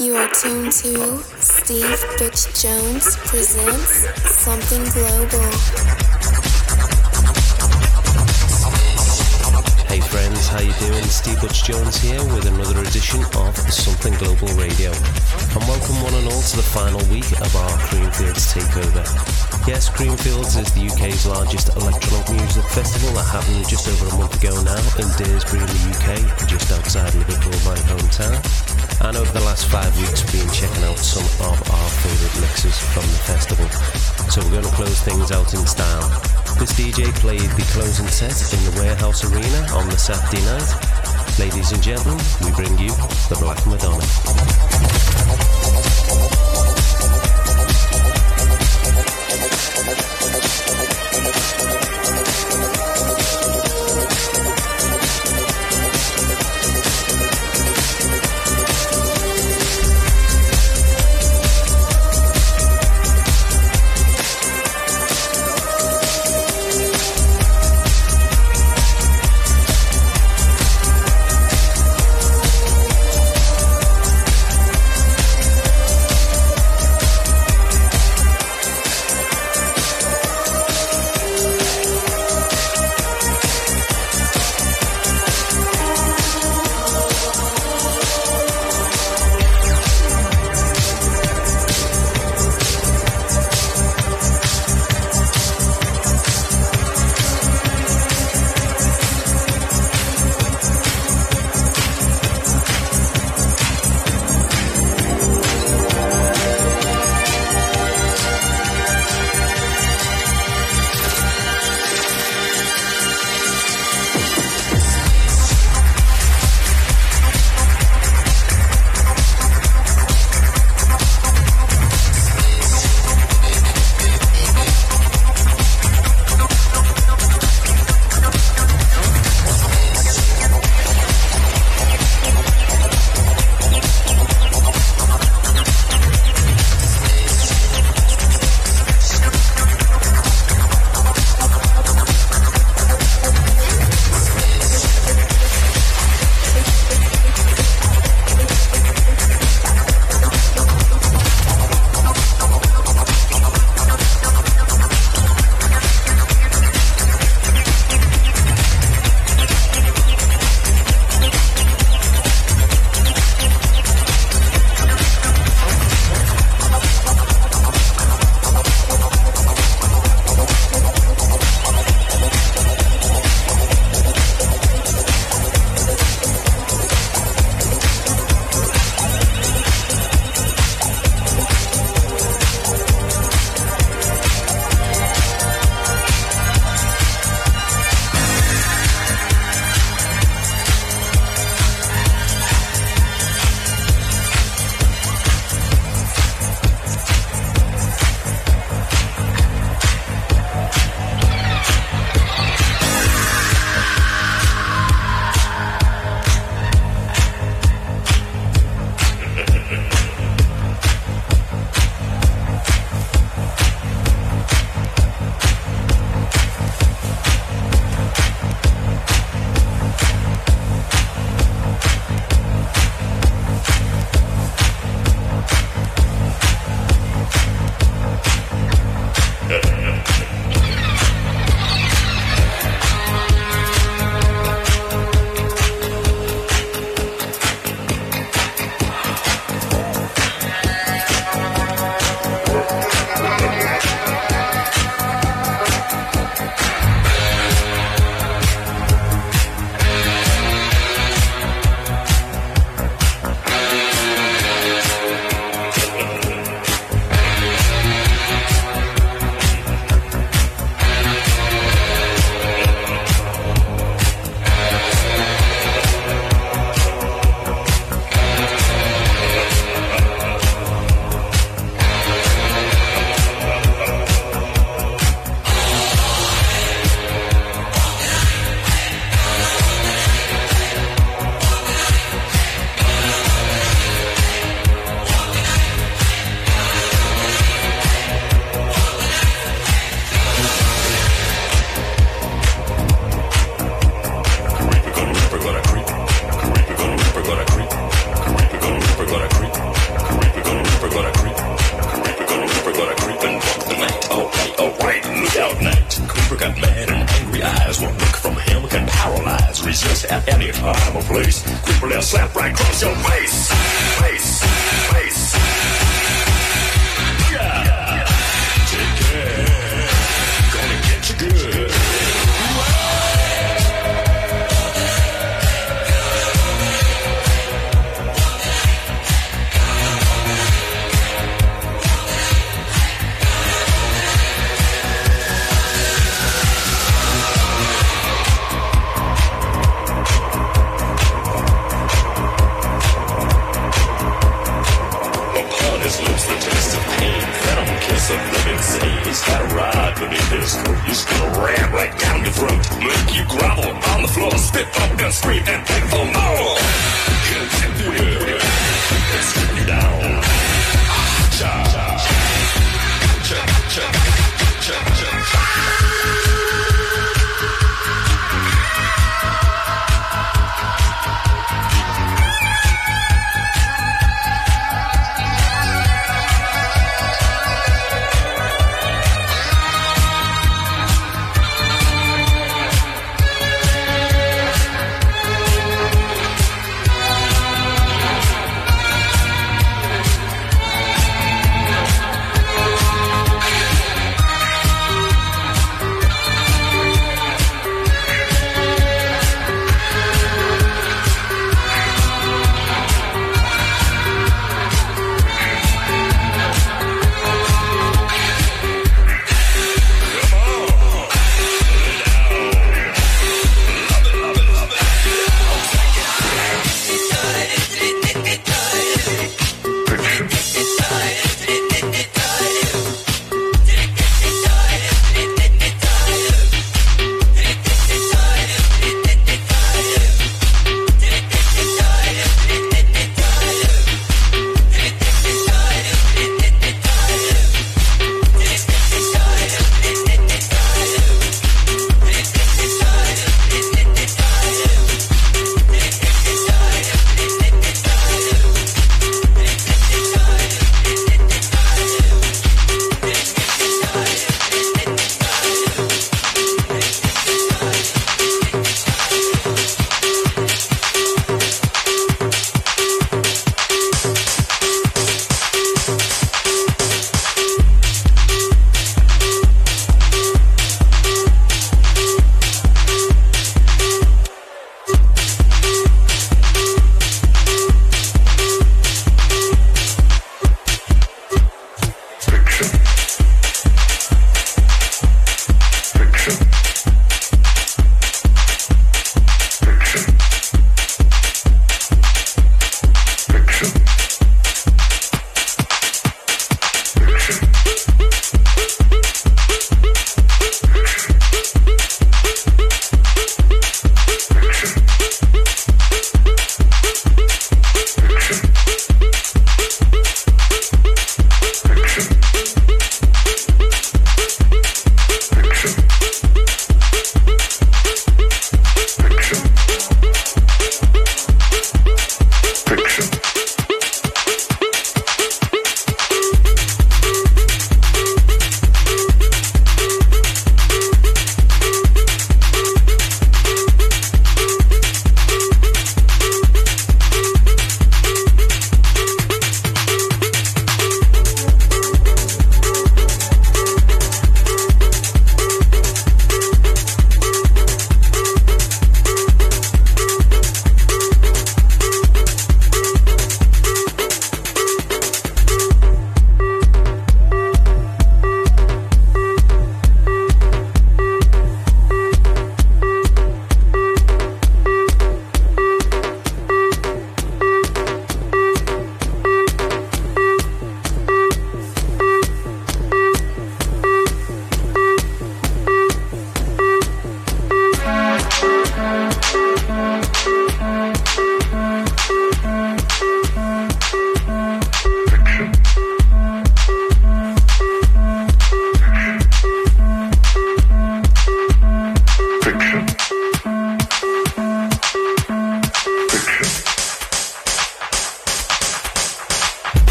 You are tuned to Steve Butch Jones presents Something Global. Hey friends, how you doing? Steve Butch Jones here with another edition of Something Global Radio. And welcome one and all to the final week of our Creamfields takeover. Yes, Creamfields is the UK's largest electronic music festival that happened just over a month ago now in Daresbury in the UK, just outside Liverpool, my hometown. And over the last five weeks, been checking out some of our favourite mixes from the festival. So we're going to close things out in style. This DJ played the closing set in the Warehouse Arena on the Saturday night. Ladies and gentlemen, we bring you the Black Madonna.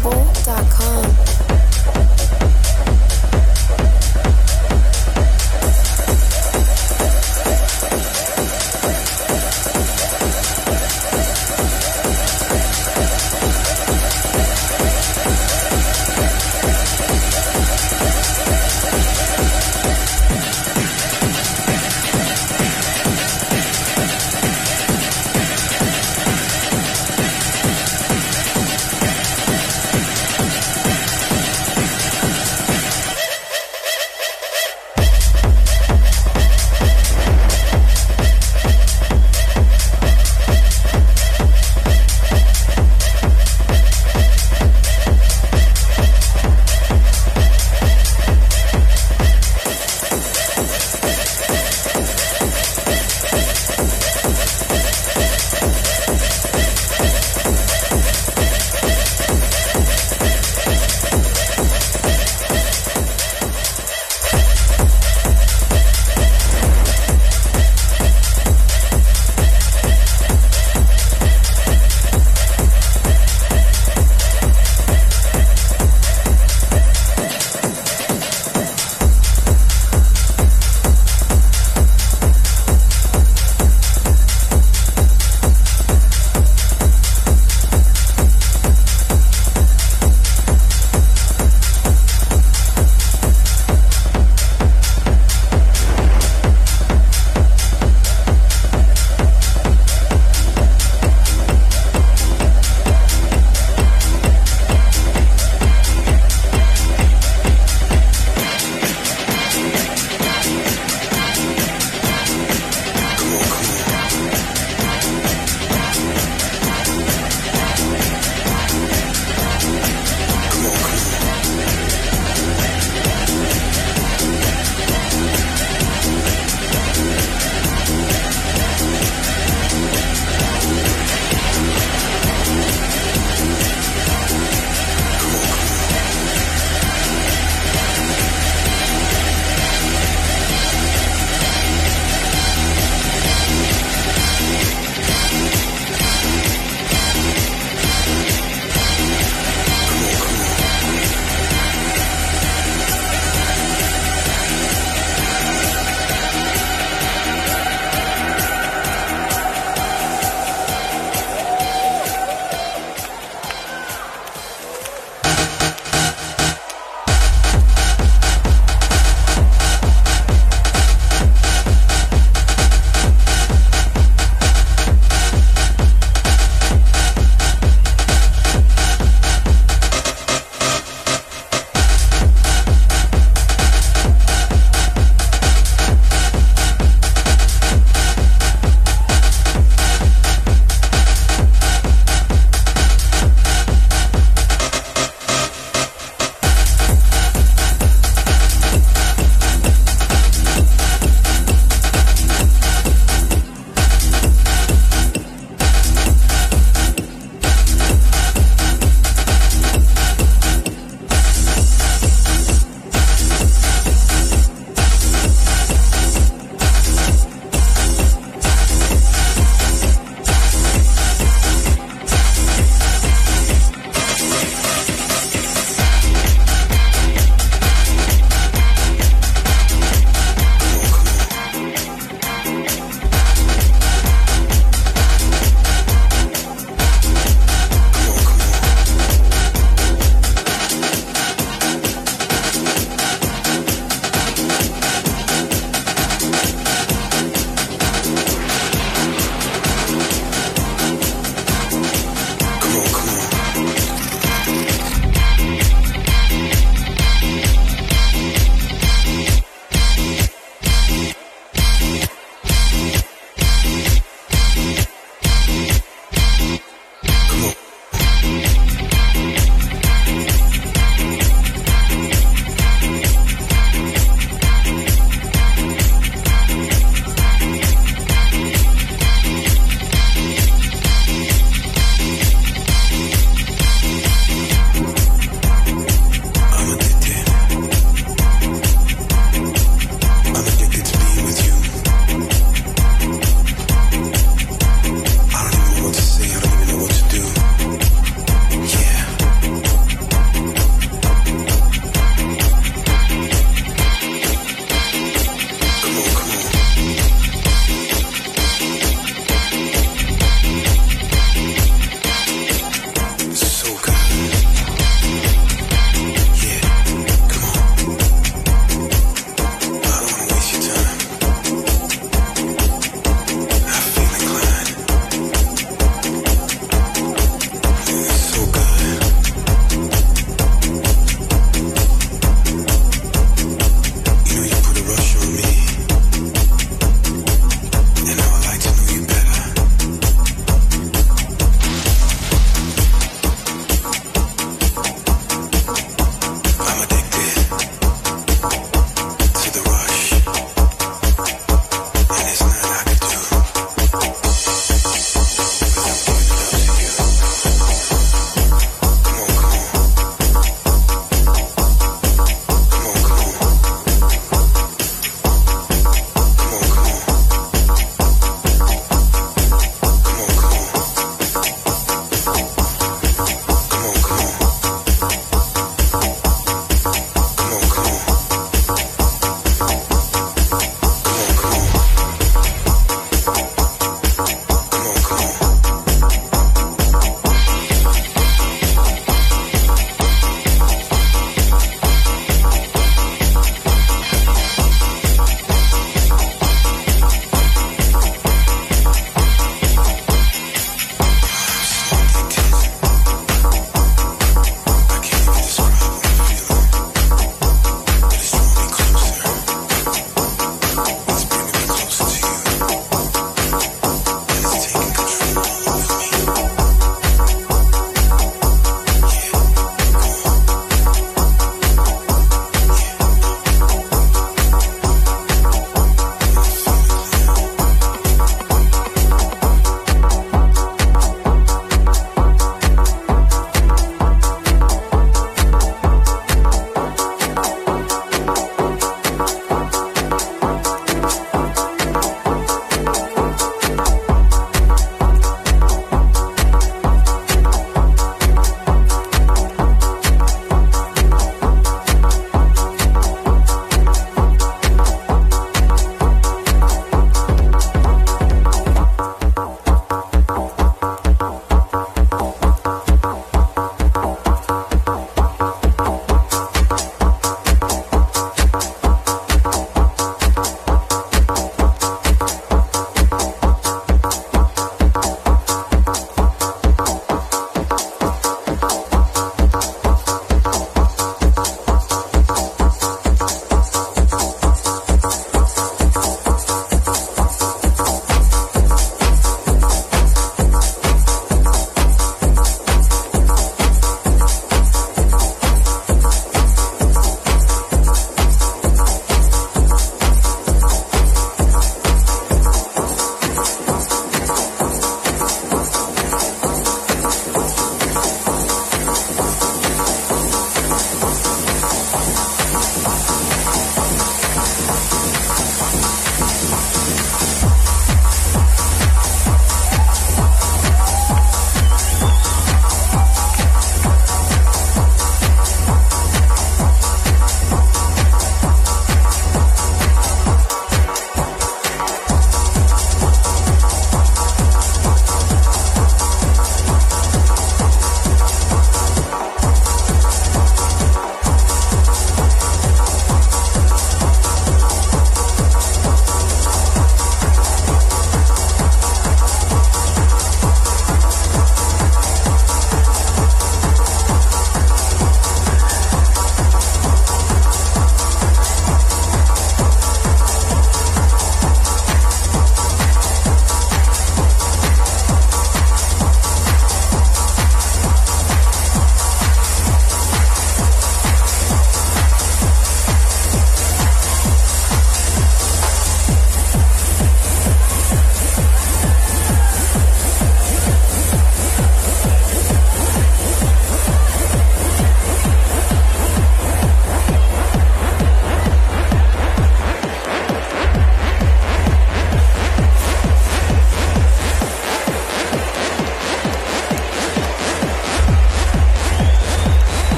global.com.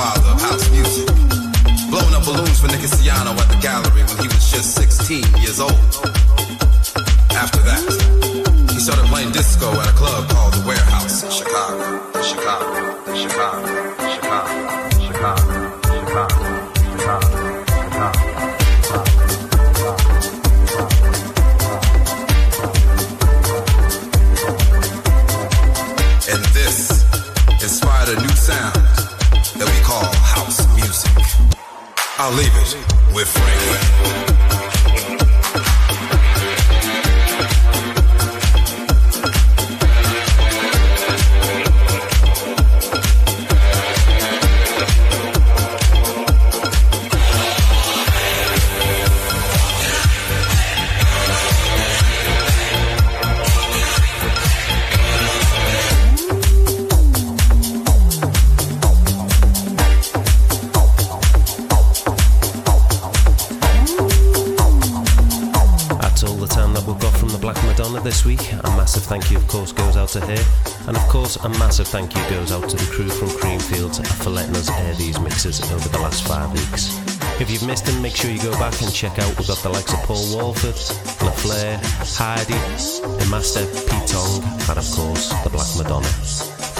the godfather of house music? Blowing up balloons for Nick Siano at the gallery when he was just 16 years old. After that, he started playing disco at a club called The Warehouse in. Chicago, Chicago, Chicago, I'll a massive thank you goes out to the crew from Creamfields for letting us air these mixes over the last five weeks. If you've missed them, make sure you go back and check out. We've got the likes of Paul Woolford, LaFleur, Heidi, the Master, Pete Tong, and of course, the Black Madonna.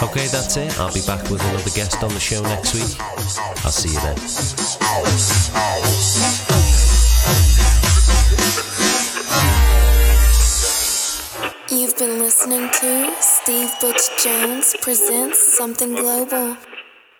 Okay, that's it. I'll be back with another guest on the show next week. I'll see you then. You've been listening to Steve Butch Jones presents Something Global.